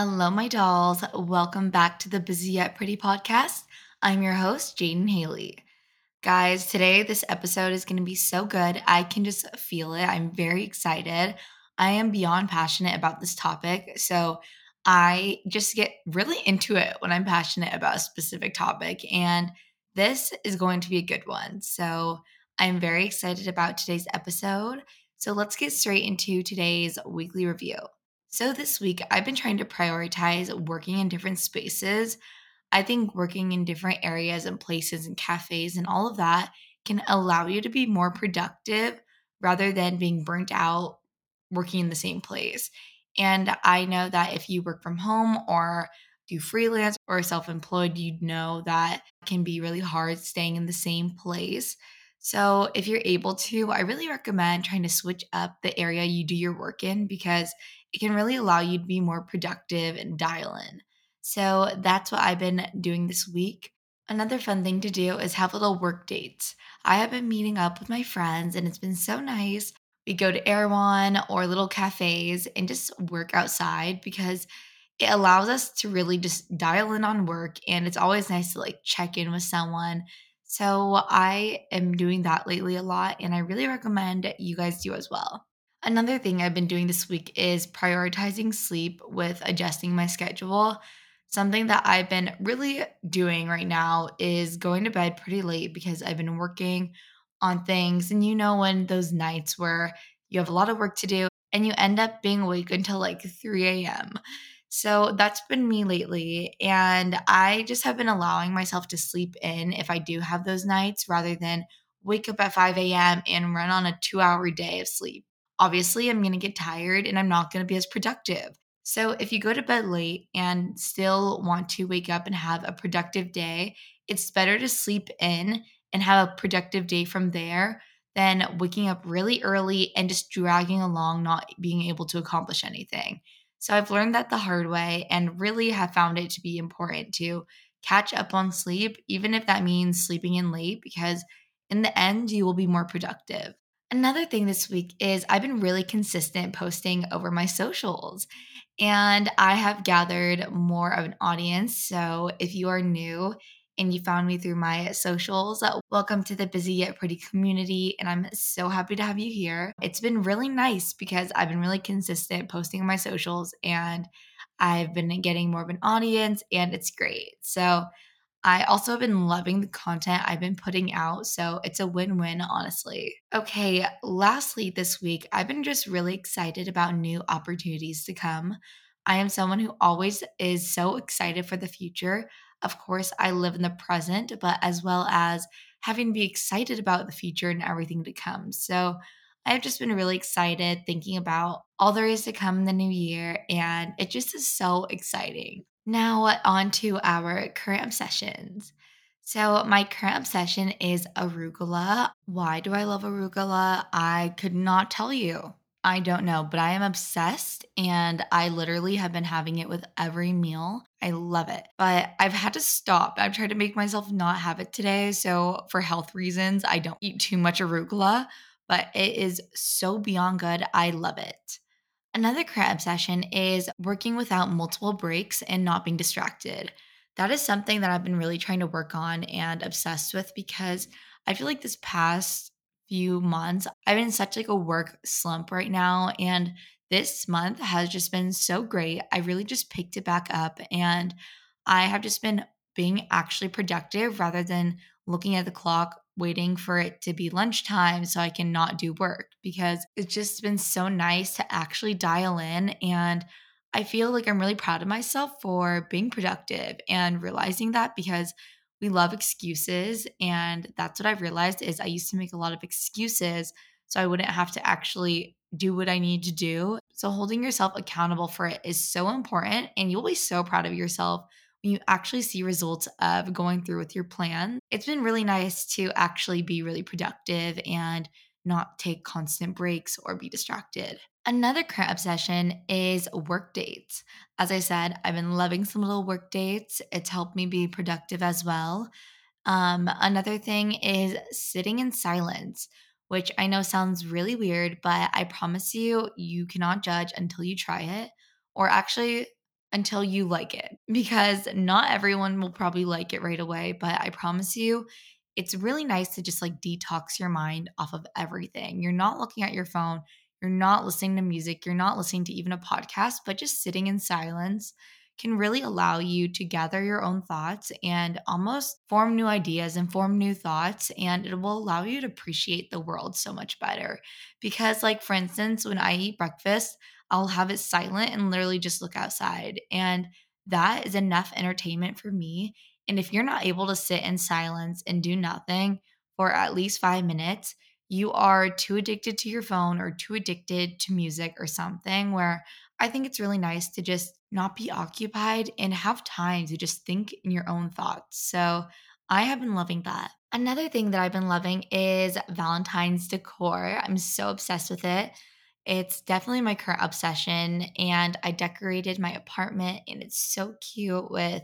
Hello, my dolls. Welcome back to the Busy Yet Pretty podcast. I'm your host, Jadyn Hailey. Guys, today this episode is going to be so good. I can just feel it. I'm very excited. I am beyond passionate about this topic. So I just get really into it when I'm passionate about a specific topic. And this is going to be a good one. So I'm very excited about today's episode. So let's get straight into today's weekly review. So, this week, I've been trying to prioritize working in different spaces. I think working in different areas and places and cafes and all of that can allow you to be more productive rather than being burnt out working in the same place. And I know that if you work from home or do freelance or self employed, you know that can be really hard staying in the same place. So, if you're able to, I really recommend trying to switch up the area you do your work in because it can really allow you to be more productive and dial in. So that's what I've been doing this week. Another fun thing to do is have little work dates. I have been meeting up with my friends and it's been so nice. We go to Erewhon or little cafes and just work outside because it allows us to really just dial in on work and it's always nice to like check in with someone. So I am doing that lately a lot and I really recommend you guys do as well. Another thing I've been doing this week is prioritizing sleep with adjusting my schedule. Something that I've been really doing right now is going to bed pretty late because I've been working on things. And you know, when those nights where you have a lot of work to do and you end up being awake until like 3 a.m. So that's been me lately. And I just have been allowing myself to sleep in if I do have those nights rather than wake up at 5 a.m. and run on a two hour day of sleep obviously I'm going to get tired and I'm not going to be as productive. So if you go to bed late and still want to wake up and have a productive day, it's better to sleep in and have a productive day from there than waking up really early and just dragging along, not being able to accomplish anything. So I've learned that the hard way and really have found it to be important to catch up on sleep, even if that means sleeping in late, because in the end, you will be more productive. Another thing this week is I've been really consistent posting over my socials and I have gathered more of an audience. So if you are new and you found me through my socials, uh, welcome to the Busy Yet Pretty community. And I'm so happy to have you here. It's been really nice because I've been really consistent posting on my socials and I've been getting more of an audience and it's great. So I also have been loving the content I've been putting out, so it's a win win, honestly. Okay, lastly, this week, I've been just really excited about new opportunities to come. I am someone who always is so excited for the future. Of course, I live in the present, but as well as having to be excited about the future and everything to come. So I've just been really excited thinking about all there is to come in the new year, and it just is so exciting. Now, on to our current obsessions. So, my current obsession is arugula. Why do I love arugula? I could not tell you. I don't know, but I am obsessed and I literally have been having it with every meal. I love it, but I've had to stop. I've tried to make myself not have it today. So, for health reasons, I don't eat too much arugula, but it is so beyond good. I love it. Another current obsession is working without multiple breaks and not being distracted. That is something that I've been really trying to work on and obsessed with because I feel like this past few months I've been in such like a work slump right now and this month has just been so great. I really just picked it back up and I have just been being actually productive rather than looking at the clock waiting for it to be lunchtime so I can not do work because it's just been so nice to actually dial in and I feel like I'm really proud of myself for being productive and realizing that because we love excuses and that's what I've realized is I used to make a lot of excuses so I wouldn't have to actually do what I need to do. So holding yourself accountable for it is so important and you'll be so proud of yourself you actually see results of going through with your plan, it's been really nice to actually be really productive and not take constant breaks or be distracted. Another current obsession is work dates. As I said, I've been loving some little work dates. It's helped me be productive as well. Um, another thing is sitting in silence, which I know sounds really weird, but I promise you, you cannot judge until you try it. Or actually, until you like it because not everyone will probably like it right away. But I promise you, it's really nice to just like detox your mind off of everything. You're not looking at your phone, you're not listening to music, you're not listening to even a podcast, but just sitting in silence can really allow you to gather your own thoughts and almost form new ideas and form new thoughts. And it will allow you to appreciate the world so much better. Because, like, for instance, when I eat breakfast, I'll have it silent and literally just look outside. And that is enough entertainment for me. And if you're not able to sit in silence and do nothing for at least five minutes, you are too addicted to your phone or too addicted to music or something where I think it's really nice to just not be occupied and have time to just think in your own thoughts. So I have been loving that. Another thing that I've been loving is Valentine's decor. I'm so obsessed with it. It's definitely my current obsession. And I decorated my apartment and it's so cute with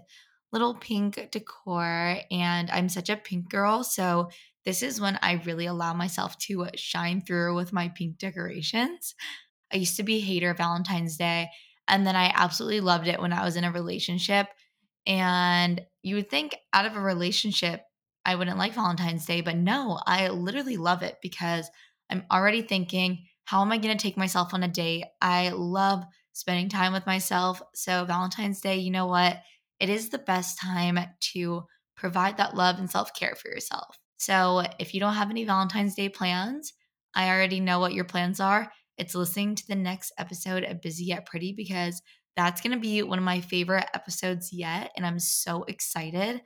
little pink decor. And I'm such a pink girl. So this is when I really allow myself to shine through with my pink decorations. I used to be a hater Valentine's Day. And then I absolutely loved it when I was in a relationship. And you would think out of a relationship, I wouldn't like Valentine's Day, but no, I literally love it because I'm already thinking, how am I going to take myself on a date? I love spending time with myself. So, Valentine's Day, you know what? It is the best time to provide that love and self care for yourself. So, if you don't have any Valentine's Day plans, I already know what your plans are. It's listening to the next episode of Busy Yet Pretty because that's going to be one of my favorite episodes yet. And I'm so excited.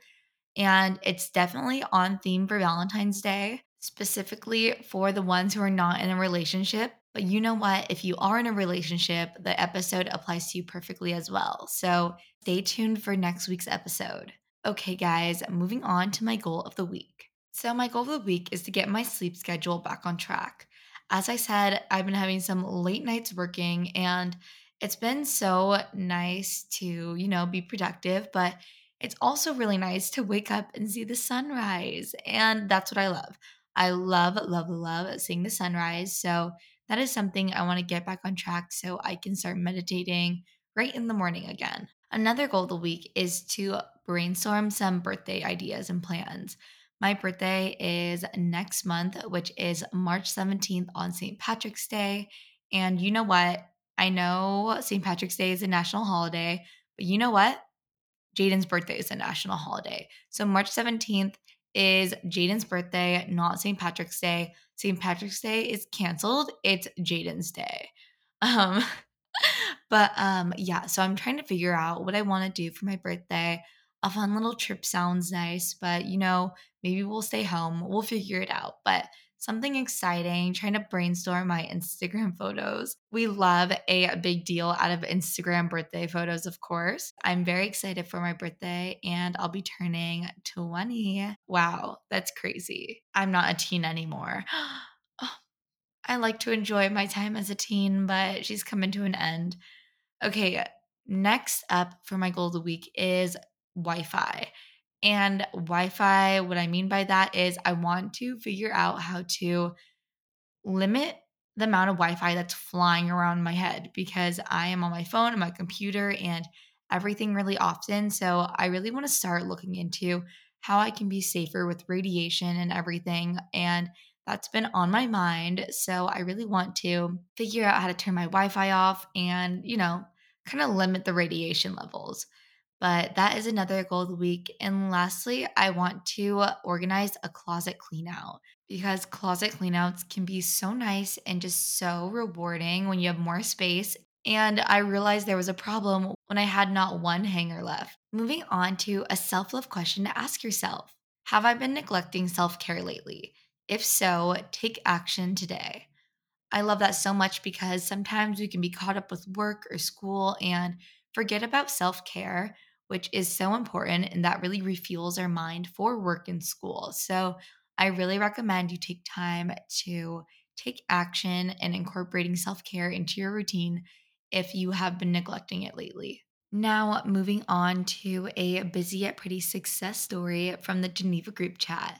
And it's definitely on theme for Valentine's Day, specifically for the ones who are not in a relationship. But you know what? If you are in a relationship, the episode applies to you perfectly as well. So stay tuned for next week's episode. Okay, guys, moving on to my goal of the week. So, my goal of the week is to get my sleep schedule back on track as I said, I've been having some late nights working and it's been so nice to, you know, be productive, but it's also really nice to wake up and see the sunrise. And that's what I love. I love, love, love seeing the sunrise. So that is something I want to get back on track so I can start meditating right in the morning again. Another goal of the week is to brainstorm some birthday ideas and plans. My birthday is next month, which is March 17th on St. Patrick's Day. And you know what? I know St. Patrick's Day is a national holiday, but you know what? Jadyn's birthday is a national holiday. So March 17th is Jadyn's birthday, not St. Patrick's Day. St. Patrick's Day is canceled. It's Jadyn's day. Um but um yeah, so I'm trying to figure out what I want to do for my birthday a fun little trip sounds nice, but you know, maybe we'll stay home. We'll figure it out. But something exciting, trying to brainstorm my Instagram photos. We love a big deal out of Instagram birthday photos, of course. I'm very excited for my birthday and I'll be turning 20. Wow, that's crazy. I'm not a teen anymore. oh, I like to enjoy my time as a teen, but she's coming to an end. Okay, next up for my goal of the week is Wi Fi. And Wi Fi, what I mean by that is I want to figure out how to limit the amount of Wi Fi that's flying around my head because I am on my phone and my computer and everything really often. So I really want to start looking into how I can be safer with radiation and everything. And that's been on my mind. So I really want to figure out how to turn my Wi Fi off and, you know, kind of limit the radiation levels. But that is another goal of the week. And lastly, I want to organize a closet clean out because closet cleanouts can be so nice and just so rewarding when you have more space. And I realized there was a problem when I had not one hanger left. Moving on to a self love question to ask yourself Have I been neglecting self care lately? If so, take action today. I love that so much because sometimes we can be caught up with work or school and forget about self care which is so important and that really refuels our mind for work and school. So I really recommend you take time to take action and incorporating self care into your routine if you have been neglecting it lately. Now, moving on to a busy yet pretty success story from the Geneva group chat.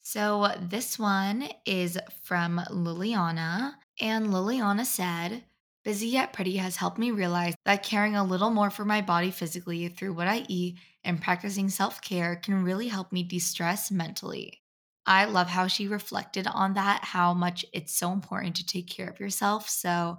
So, this one is from Liliana, and Liliana said, Busy Yet Pretty has helped me realize that caring a little more for my body physically through what I eat and practicing self care can really help me de stress mentally. I love how she reflected on that, how much it's so important to take care of yourself. So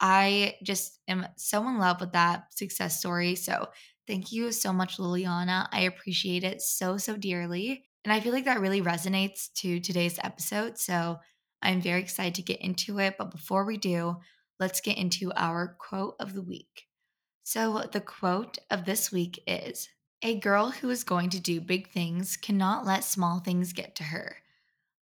I just am so in love with that success story. So thank you so much, Liliana. I appreciate it so, so dearly. And I feel like that really resonates to today's episode. So I'm very excited to get into it. But before we do, let's get into our quote of the week. So the quote of this week is A girl who is going to do big things cannot let small things get to her.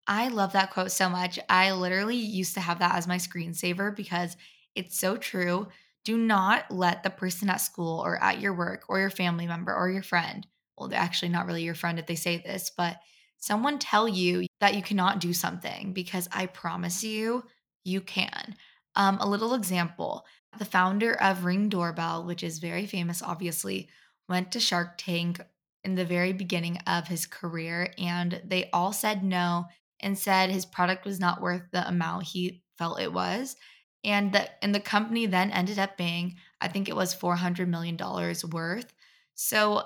I love that quote so much. I literally used to have that as my screensaver because it's so true. Do not let the person at school or at your work or your family member or your friend, well, they're actually not really your friend if they say this, but someone tell you that you cannot do something because I promise you, you can. Um, a little example the founder of Ring Doorbell, which is very famous, obviously, went to Shark Tank in the very beginning of his career, and they all said no and said his product was not worth the amount he felt it was. And the and the company then ended up being, I think it was $400 million worth. So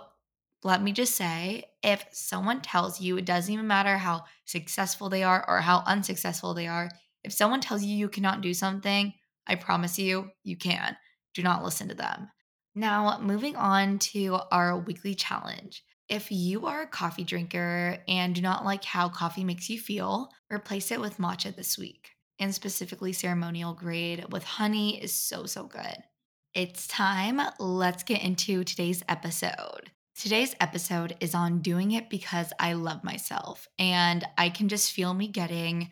let me just say, if someone tells you it doesn't even matter how successful they are or how unsuccessful they are, if someone tells you you cannot do something, I promise you, you can. Do not listen to them. Now, moving on to our weekly challenge. If you are a coffee drinker and do not like how coffee makes you feel, replace it with matcha this week. And specifically, ceremonial grade with honey is so, so good. It's time. Let's get into today's episode. Today's episode is on doing it because I love myself. And I can just feel me getting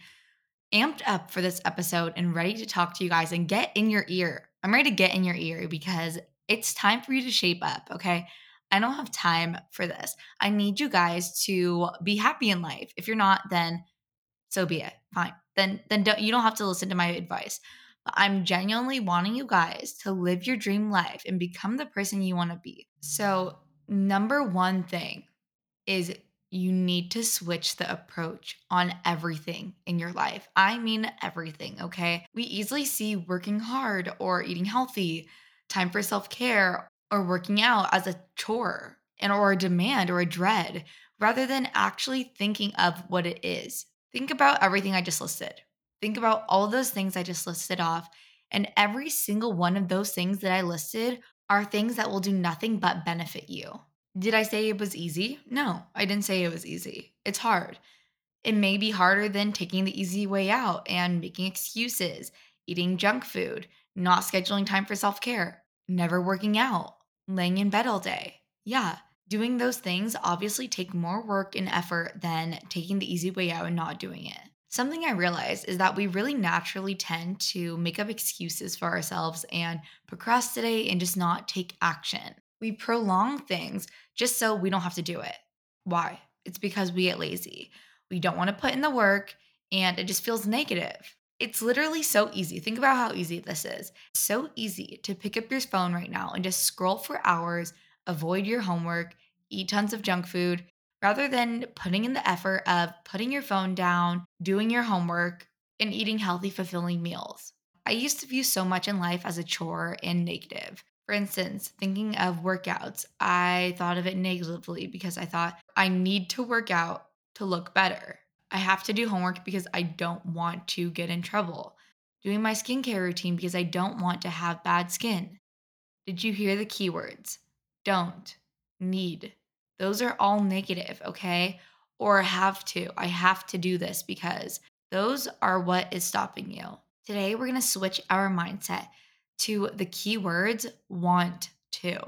amped up for this episode and ready to talk to you guys and get in your ear. I'm ready to get in your ear because it's time for you to shape up, okay? I don't have time for this. I need you guys to be happy in life. If you're not, then so be it. Fine. Then then don't, you don't have to listen to my advice. But I'm genuinely wanting you guys to live your dream life and become the person you want to be. So, number one thing is you need to switch the approach on everything in your life. I mean, everything, okay? We easily see working hard or eating healthy, time for self care, or working out as a chore and or a demand or a dread rather than actually thinking of what it is. Think about everything I just listed. Think about all those things I just listed off. And every single one of those things that I listed are things that will do nothing but benefit you. Did I say it was easy? No, I didn't say it was easy. It's hard. It may be harder than taking the easy way out and making excuses, eating junk food, not scheduling time for self care, never working out, laying in bed all day. Yeah, doing those things obviously take more work and effort than taking the easy way out and not doing it. Something I realized is that we really naturally tend to make up excuses for ourselves and procrastinate and just not take action. We prolong things just so we don't have to do it. Why? It's because we get lazy. We don't want to put in the work and it just feels negative. It's literally so easy. Think about how easy this is. So easy to pick up your phone right now and just scroll for hours, avoid your homework, eat tons of junk food, rather than putting in the effort of putting your phone down, doing your homework, and eating healthy, fulfilling meals. I used to view so much in life as a chore and negative. For instance, thinking of workouts, I thought of it negatively because I thought I need to work out to look better. I have to do homework because I don't want to get in trouble. Doing my skincare routine because I don't want to have bad skin. Did you hear the keywords? Don't, need. Those are all negative, okay? Or have to. I have to do this because those are what is stopping you. Today, we're gonna switch our mindset to the keywords want to.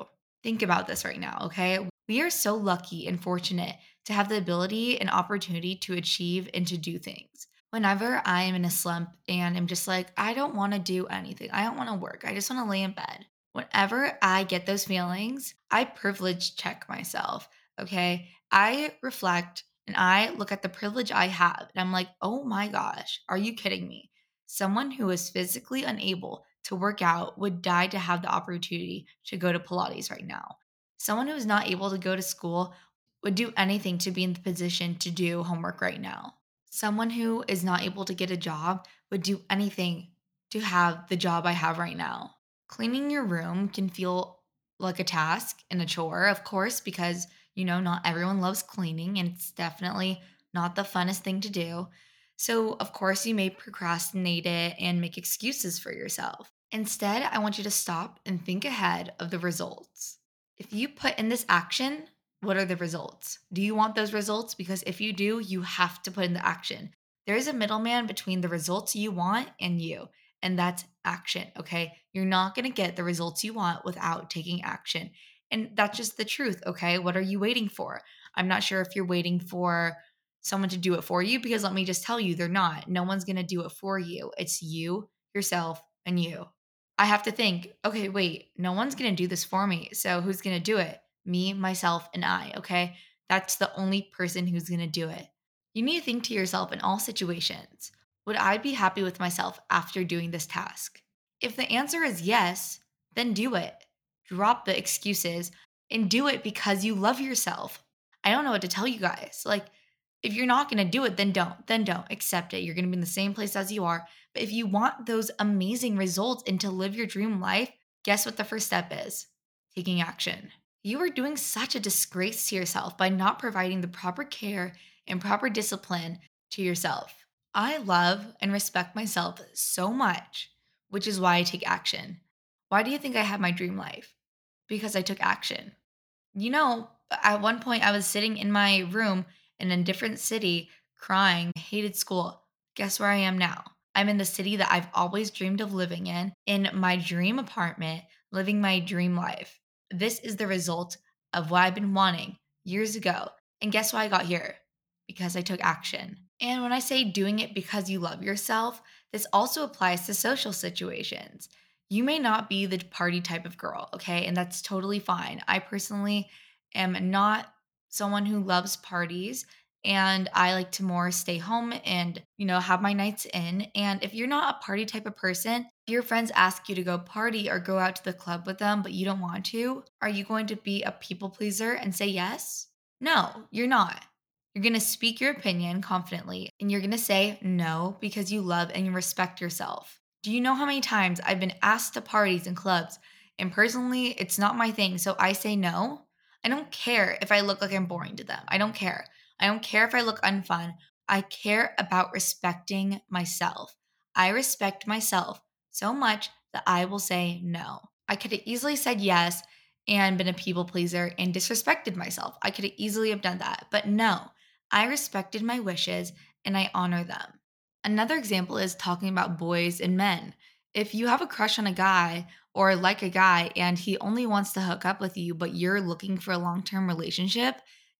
Think about this right now, okay? We are so lucky and fortunate to have the ability and opportunity to achieve and to do things. Whenever I am in a slump and I'm just like, I don't want to do anything, I don't want to work, I just want to lay in bed. Whenever I get those feelings, I privilege check myself, okay? I reflect and I look at the privilege I have and I'm like, oh my gosh, are you kidding me? Someone who is physically unable to work out would die to have the opportunity to go to Pilates right now. Someone who is not able to go to school would do anything to be in the position to do homework right now. Someone who is not able to get a job would do anything to have the job I have right now. Cleaning your room can feel like a task and a chore, of course, because, you know, not everyone loves cleaning and it's definitely not the funnest thing to do. So, of course, you may procrastinate it and make excuses for yourself. Instead, I want you to stop and think ahead of the results. If you put in this action, what are the results? Do you want those results? Because if you do, you have to put in the action. There is a middleman between the results you want and you, and that's action, okay? You're not gonna get the results you want without taking action. And that's just the truth, okay? What are you waiting for? I'm not sure if you're waiting for someone to do it for you because let me just tell you, they're not. No one's gonna do it for you. It's you, yourself, and you. I have to think, okay, wait, no one's gonna do this for me. So who's gonna do it? me, myself, and I, okay? That's the only person who's gonna do it. You need to think to yourself in all situations would I be happy with myself after doing this task? If the answer is yes, then do it. Drop the excuses and do it because you love yourself. I don't know what to tell you guys. Like, if you're not gonna do it, then don't. Then don't accept it. You're gonna be in the same place as you are. But if you want those amazing results and to live your dream life, guess what the first step is? Taking action. You are doing such a disgrace to yourself by not providing the proper care and proper discipline to yourself. I love and respect myself so much, which is why I take action. Why do you think I have my dream life? Because I took action. You know, at one point I was sitting in my room in a different city crying, hated school. Guess where I am now? I'm in the city that I've always dreamed of living in, in my dream apartment, living my dream life. This is the result of what I've been wanting years ago. And guess why I got here? Because I took action. And when I say doing it because you love yourself, this also applies to social situations. You may not be the party type of girl, okay? And that's totally fine. I personally am not someone who loves parties and I like to more stay home and, you know, have my nights in. And if you're not a party type of person, your friends ask you to go party or go out to the club with them, but you don't want to, are you going to be a people pleaser and say yes? No, you're not. You're going to speak your opinion confidently and you're going to say no because you love and you respect yourself. Do you know how many times I've been asked to parties and clubs and personally it's not my thing, so I say no? I don't care if I look like I'm boring to them. I don't care. I don't care if I look unfun. I care about respecting myself. I respect myself so much that I will say no. I could have easily said yes and been a people pleaser and disrespected myself. I could have easily have done that. But no, I respected my wishes and I honor them. Another example is talking about boys and men. If you have a crush on a guy or like a guy and he only wants to hook up with you, but you're looking for a long term relationship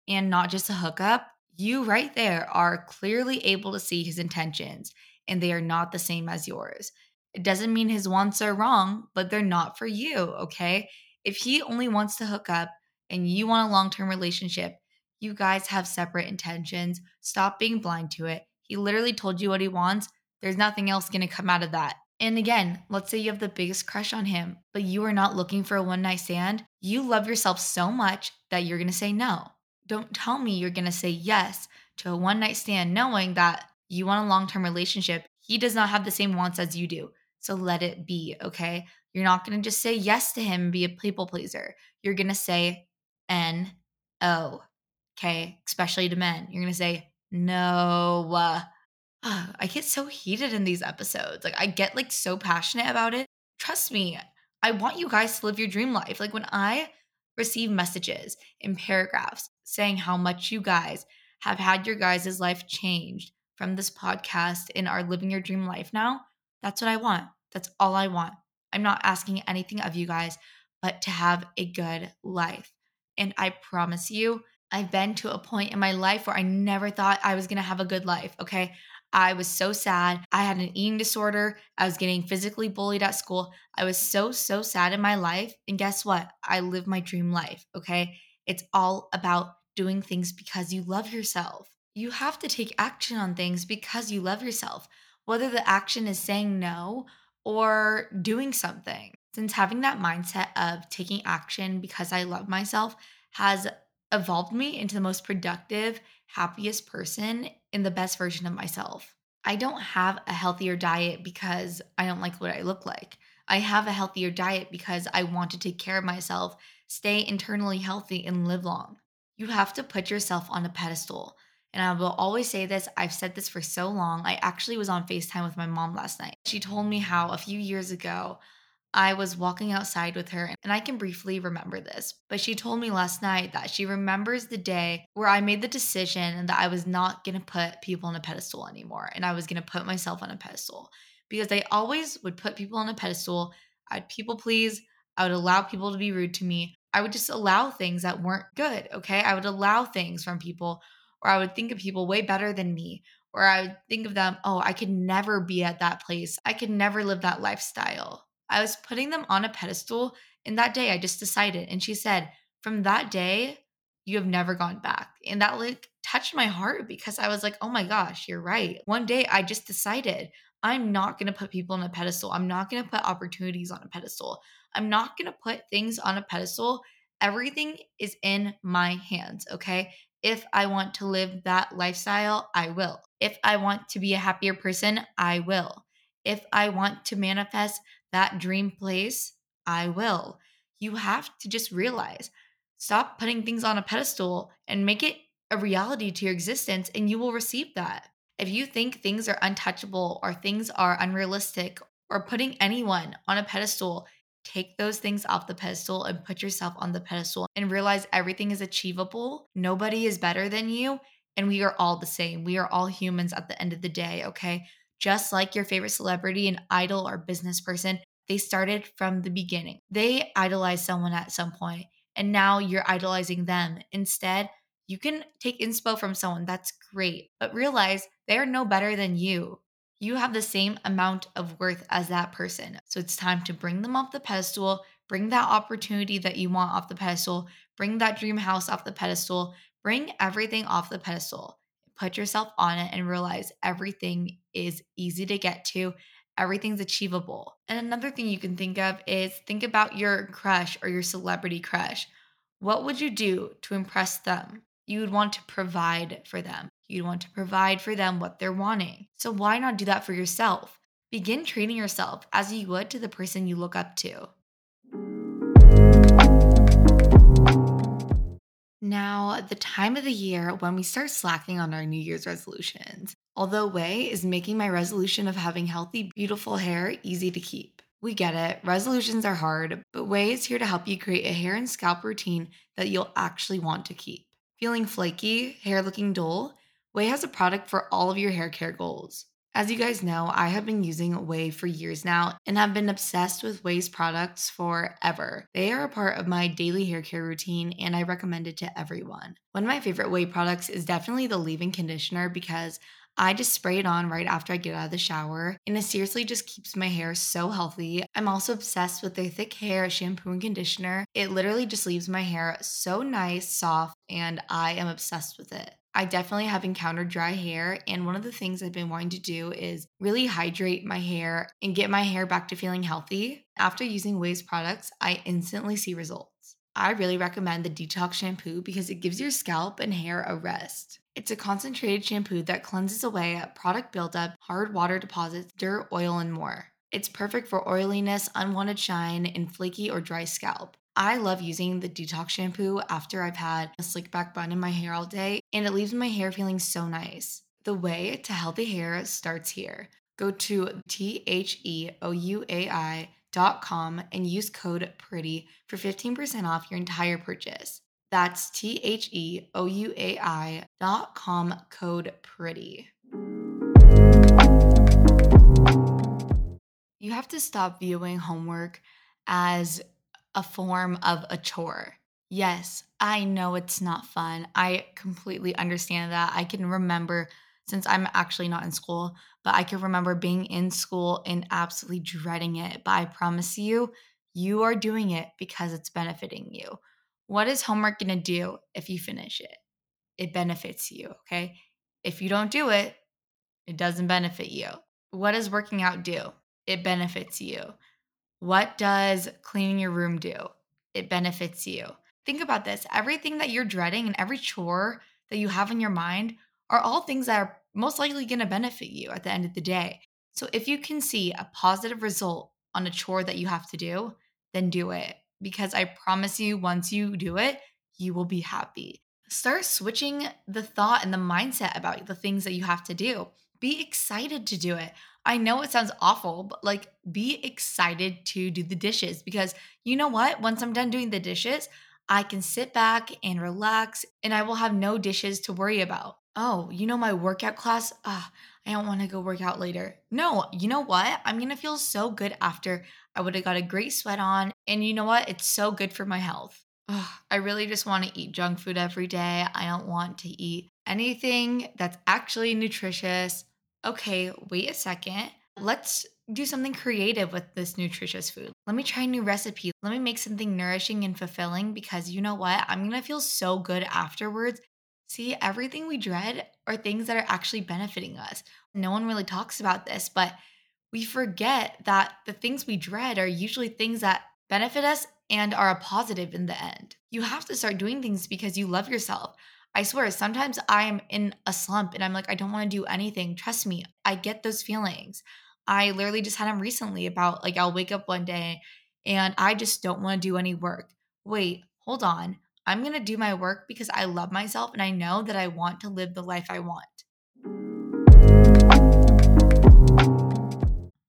and not just a hookup, you right there are clearly able to see his intentions and they are not the same as yours. It doesn't mean his wants are wrong, but they're not for you, okay? If he only wants to hook up and you want a long term relationship, you guys have separate intentions. Stop being blind to it. He literally told you what he wants. There's nothing else going to come out of that. And again, let's say you have the biggest crush on him, but you are not looking for a one night stand. You love yourself so much that you're to say no. Don't tell me you're to say yes to a one night stand knowing that you want a long term relationship. He does not have the same wants as you do. So let it be, okay? You're not to just say yes to him and be a people pleaser. You're to say N O, okay? Especially to men. You're to say no. I get so heated in these episodes. Like, I get like so passionate about it. Trust me, I want you guys to live your dream life. Like, when I receive messages in paragraphs saying how much you guys have had your guys' life changed from this podcast and are living your dream life now, that's what I want. That's all I want. I'm not asking anything of you guys but to have a good life. And I promise you, I've been to a point in my life where I never thought I was gonna have a good life, okay? I was so sad. I had an eating disorder. I was getting physically bullied at school. I was so, so sad in my life. And guess what? I live my dream life, okay? It's all about doing things because you love yourself. You have to take action on things because you love yourself, whether the action is saying no or doing something. Since having that mindset of taking action because I love myself has evolved me into the most productive, happiest person in the best version of myself. I don't have a healthier diet because I don't like what I look like. I have a healthier diet because I want to take care of myself, stay internally healthy, and live long. You have to put yourself on a pedestal. And I will always say this I've said this for so long. I actually was on FaceTime with my mom last night. She told me how a few years ago, I was walking outside with her, and I can briefly remember this, but she told me last night that she remembers the day where I made the decision that I was not gonna put people on a pedestal anymore, and I was gonna put myself on a pedestal because I always would put people on a pedestal. I'd people please, I would allow people to be rude to me. I would just allow things that weren't good, okay? I would allow things from people, or I would think of people way better than me, or I would think of them, oh, I could never be at that place. I could never live that lifestyle I was putting them on a pedestal. And that day I just decided. And she said, from that day, you have never gone back. And that like touched my heart because I was like, oh my gosh, you're right. One day I just decided I'm not going to put people on a pedestal. I'm not going to put opportunities on a pedestal. I'm not going to put things on a pedestal. Everything is in my hands, okay? If I want to live that lifestyle, I will. If I want to be a happier person, I will. If I want to manifest that dream place, I will. You have to just realize stop putting things on a pedestal and make it a reality to your existence, and you will receive that. If you think things are untouchable or things are unrealistic or putting anyone on a pedestal, take those things off the pedestal and put yourself on the pedestal and realize everything is achievable. Nobody is better than you, and we are all the same. We are all humans at the end of the day, okay? Just like your favorite celebrity, an idol, or business person, they started from the beginning. They idolized someone at some point, and now you're idolizing them. Instead, you can take inspo from someone, that's great, but realize they're no better than you. You have the same amount of worth as that person. So it's time to bring them off the pedestal, bring that opportunity that you want off the pedestal, bring that dream house off the pedestal, bring everything off the pedestal put yourself on it and realize everything is easy to get to, everything's achievable. And another thing you can think of is think about your crush or your celebrity crush. What would you do to impress them? You would want to provide for them. You'd want to provide for them what they're wanting. So why not do that for yourself? Begin treating yourself as you would to the person you look up to. Now, the time of the year when we start slacking on our New Year's resolutions. Although OUAI is making my resolution of having healthy, beautiful hair easy to keep. We get it, resolutions are hard, but OUAI is here to help you create a hair and scalp routine that you'll actually want to keep. Feeling flaky, hair looking dull? OUAI has a product for all of your hair care goals. As you guys know, I have been using OUAI for years now and have been obsessed with OUAI's products forever. They are a part of my daily hair care routine and I recommend it to everyone. One of my favorite OUAI products is definitely the leave-in conditioner because I just spray it on right after I get out of the shower, and it seriously just keeps my hair so healthy. I'm also obsessed with their thick hair shampoo and conditioner. It literally just leaves my hair so nice, soft, and I am obsessed with it. I definitely have encountered dry hair, and one of the things I've been wanting to do is really hydrate my hair and get my hair back to feeling healthy. After using OUAI's products, I instantly see results. I really recommend the Detox Shampoo because it gives your scalp and hair a rest. It's a concentrated shampoo that cleanses away product buildup, hard water deposits, dirt, oil, and more. It's perfect for oiliness, unwanted shine, and flaky or dry scalp. I love using the detox shampoo after I've had a slick back bun in my hair all day, and it leaves my hair feeling so nice. The way to healthy hair starts here. Go to T H E O U A I dot com and use code PRETTY for 15% off your entire purchase. That's T H E O U A I dot com code PRETTY. You have to stop viewing homework as a form of a chore. Yes, I know it's not fun. I completely understand that. I can remember since I'm actually not in school, but I can remember being in school and absolutely dreading it. But I promise you, you are doing it because it's benefiting you. What is homework going to do if you finish it? It benefits you, okay? If you don't do it, it doesn't benefit you. What does working out do? It benefits you. What does cleaning your room do? It benefits you. Think about this everything that you're dreading and every chore that you have in your mind are all things that are most likely going to benefit you at the end of the day. So if you can see a positive result on a chore that you have to do, then do it. Because I promise you, once you do it, you will be happy. Start switching the thought and the mindset about the things that you have to do. Be excited to do it. I know it sounds awful, but like be excited to do the dishes because you know what? Once I'm done doing the dishes, I can sit back and relax and I will have no dishes to worry about. Oh, you know my workout class? Ah, I don't want to go work out later. No, you know what? I'm going to feel so good after I would have got a great sweat on. And you know what? It's so good for my health. Ugh, I really just want to eat junk food every day. I don't want to eat anything that's actually nutritious. Okay, wait a second. Let's do something creative with this nutritious food. Let me try a new recipe. Let me make something nourishing and fulfilling because you know what? I'm going to feel so good afterwards. See, everything we dread are things that are actually benefiting us. No one really talks about this, but we forget that the things we dread are usually things that benefit us and are a positive in the end. You have to start doing things because you love yourself. I swear, sometimes I am in a slump and I'm like, I don't want to do anything. Trust me, I get those feelings. I literally just had them recently about like, I'll wake up one day and I just don't want to do any work. Wait, hold on. I'm going to do my work because I love myself and I know that I want to live the life I want.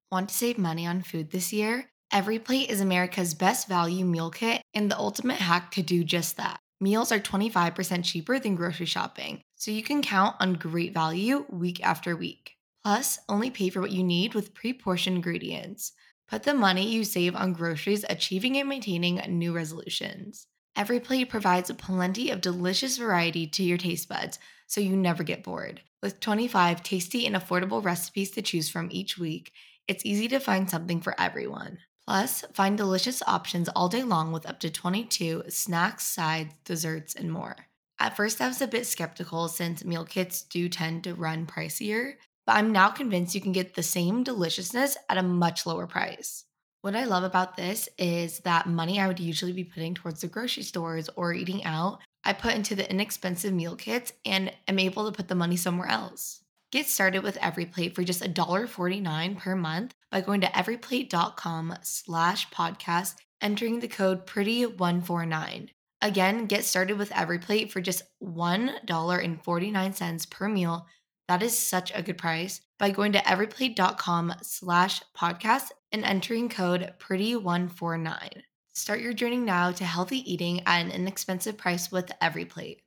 Want to save money on food this year? Every Plate is America's best value meal kit and the ultimate hack to do just that. Meals are 25% cheaper than grocery shopping, so you can count on great value week after week. Plus, only pay for what you need with pre portioned ingredients. Put the money you save on groceries achieving and maintaining new resolutions. Every Plate provides plenty of delicious variety to your taste buds, so you never get bored. With 25 tasty and affordable recipes to choose from each week, it's easy to find something for everyone. Plus, find delicious options all day long with up to 22 snacks, sides, desserts, and more. At first, I was a bit skeptical since meal kits do tend to run pricier, but I'm now convinced you can get the same deliciousness at a much lower price. What I love about this is that money I would usually be putting towards the grocery stores or eating out, I put into the inexpensive meal kits and am able to put the money somewhere else. Get started with Every Plate for just $1.49 per month by going to everyplate.com slash podcast, entering the code PRETTY149. Again, get started with Every Plate for just $1.49 per meal. That is such a good price by going to everyplate.com slash podcast and entering code PRETTY149. Start your journey now to healthy eating at an inexpensive price with Every Plate.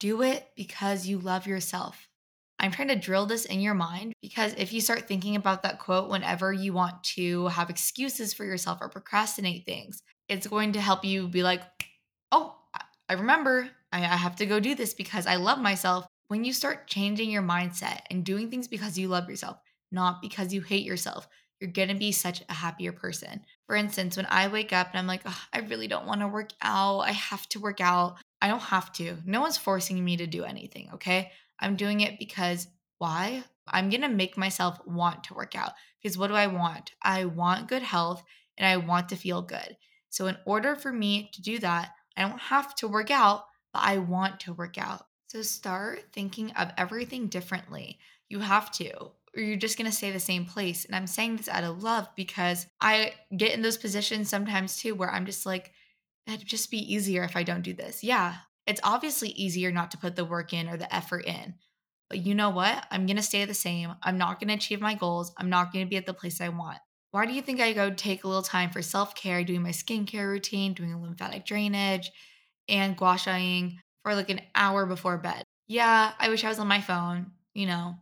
Do it because you love yourself. I'm trying to drill this in your mind because if you start thinking about that quote whenever you want to have excuses for yourself or procrastinate things, it's going to help you be like, oh, I remember I have to go do this because I love myself. When you start changing your mindset and doing things because you love yourself, not because you hate yourself, you're to be such a happier person. For instance, when I wake up and I'm like, oh, I really don't want to work out, I have to work out. I don't have to. No one's forcing me to do anything, okay? I'm doing it because why? I'm going to make myself want to work out because what do I want? I want good health and I want to feel good. So, in order for me to do that, I don't have to work out, but I want to work out. So, start thinking of everything differently. You have to, or you're just going to stay the same place. And I'm saying this out of love because I get in those positions sometimes too where I'm just like, it'd just be easier if I don't do this. Yeah, it's obviously easier not to put the work in or the effort in. But you know what? I'm going to stay the same. I'm not going to achieve my goals. I'm not going to be at the place I want. Why do you think I go take a little time for self care, doing my skincare routine, doing a lymphatic drainage, and gua shaing for like an hour before bed? Yeah, I wish I was on my phone. You know,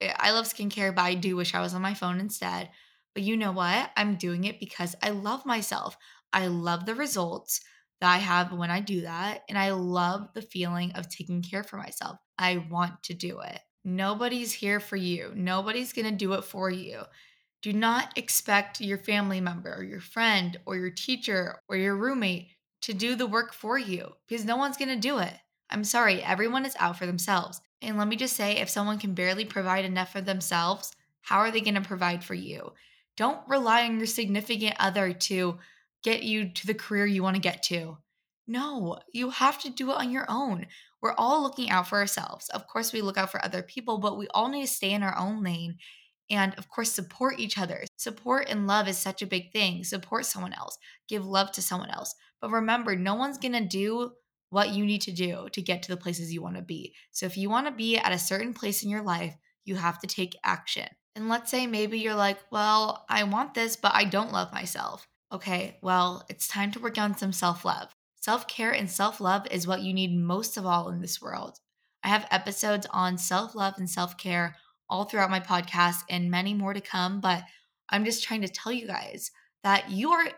eh, I love skincare, but I do wish I was on my phone instead. But you know what? I'm doing it because I love myself. I love the results that I have when I do that. And I love the feeling of taking care for myself. I want to do it. Nobody's here for you, nobody's going to do it for you. Do not expect your family member or your friend or your teacher or your roommate to do the work for you because no one's going to do it. I'm sorry, everyone is out for themselves. And let me just say if someone can barely provide enough for themselves, how are they going to provide for you? Don't rely on your significant other to get you to the career you want to get to. No, you have to do it on your own. we're all looking out for ourselves. Of course, we look out for other people, but we all need to stay in our own lane and, of course, support each other. Support and love is such a big thing. Support someone else, give love to someone else. But remember, no one's going to do what you need to do to get to the places you want to be. So if you want to be at a certain place in your life, you have to take action. And let's say maybe you're like, well, I want this, but I don't love myself. Okay, well, it's time to work on some self love. Self care and self love is what you need most of all in this world. I have episodes on self love and self care all throughout my podcast and many more to come, but I'm just trying to tell you guys that you are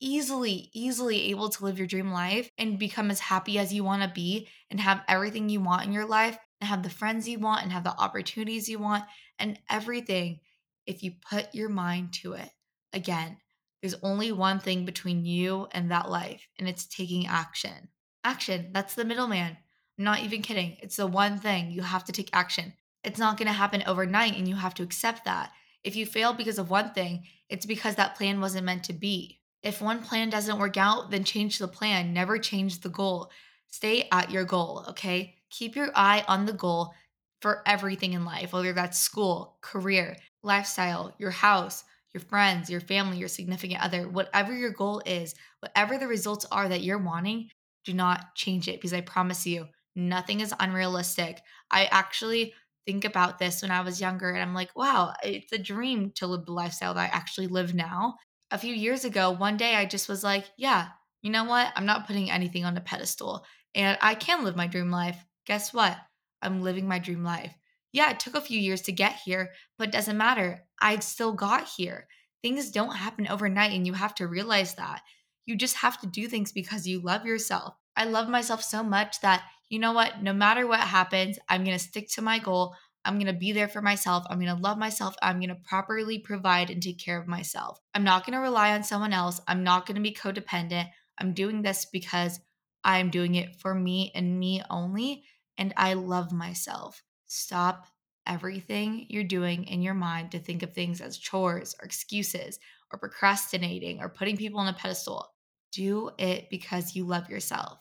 easily, easily able to live your dream life and become as happy as you want to be and have everything you want in your life and have the friends you want and have the opportunities you want and everything if you put your mind to it. Again, there's only one thing between you and that life, and it's taking action. Action, that's the middleman. I'm not even kidding. It's the one thing you have to take action. It's not going to happen overnight, and you have to accept that. If you fail because of one thing, it's because that plan wasn't meant to be. If one plan doesn't work out, then change the plan. Never change the goal. Stay at your goal, okay? Keep your eye on the goal for everything in life, whether that's school, career, lifestyle, your house, your friends, your family, your significant other, whatever your goal is, whatever the results are that you're wanting, do not change it because I promise you, nothing is unrealistic. I actually think about this when I was younger and I'm like, wow, it's a dream to live the lifestyle that I actually live now a few years ago, one day I just was like, yeah, you know what? I'm not putting anything on a pedestal and I can live my dream life. Guess what? I'm living my dream life. Yeah, it took a few years to get here, but doesn't matter. I still got here. Things don't happen overnight, and you have to realize that. You just have to do things because you love yourself. I love myself so much that, you know what? No matter what happens, I'm to stick to my goal. I'm to be there for myself. I'm to love myself. I'm to properly provide and take care of myself. I'm not to rely on someone else. I'm not to be codependent. I'm doing this because I'm doing it for me and me only. And I love myself. Stop everything you're doing in your mind to think of things as chores or excuses or procrastinating or putting people on a pedestal. Do it because you love yourself.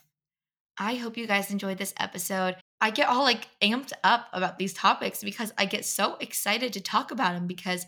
I hope you guys enjoyed this episode. I get all like amped up about these topics because I get so excited to talk about them because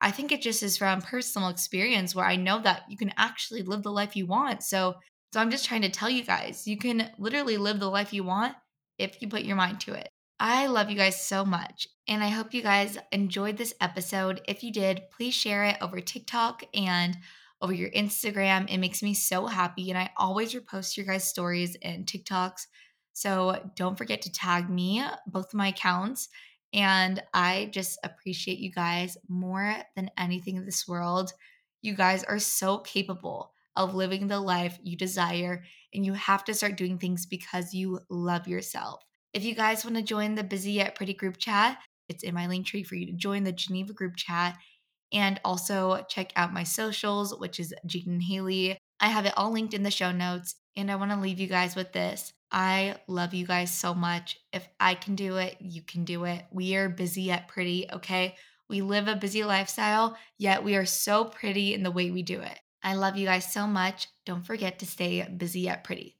I think it just is from personal experience where I know that you can actually live the life you want. So so I'm just trying to tell you guys, you can literally live the life you want if you put your mind to it. I love you guys so much, and I hope you guys enjoyed this episode. If you did, please share it over TikTok and over your Instagram. It makes me so happy, and I always repost your guys' stories and TikToks. So don't forget to tag me, both my accounts. And I just appreciate you guys more than anything in this world. You guys are so capable of living the life you desire, and you have to start doing things because you love yourself. If you guys want to join the Busy Yet Pretty group chat, it's in my link tree for you to join the Geneva group chat and also check out my socials, which is Jadyn Hailey. I have it all linked in the show notes. And I want to leave you guys with this. I love you guys so much. If I can do it, you can do it. We are busy yet pretty, okay? We live a busy lifestyle, yet we are so pretty in the way we do it. I love you guys so much. Don't forget to stay busy yet pretty.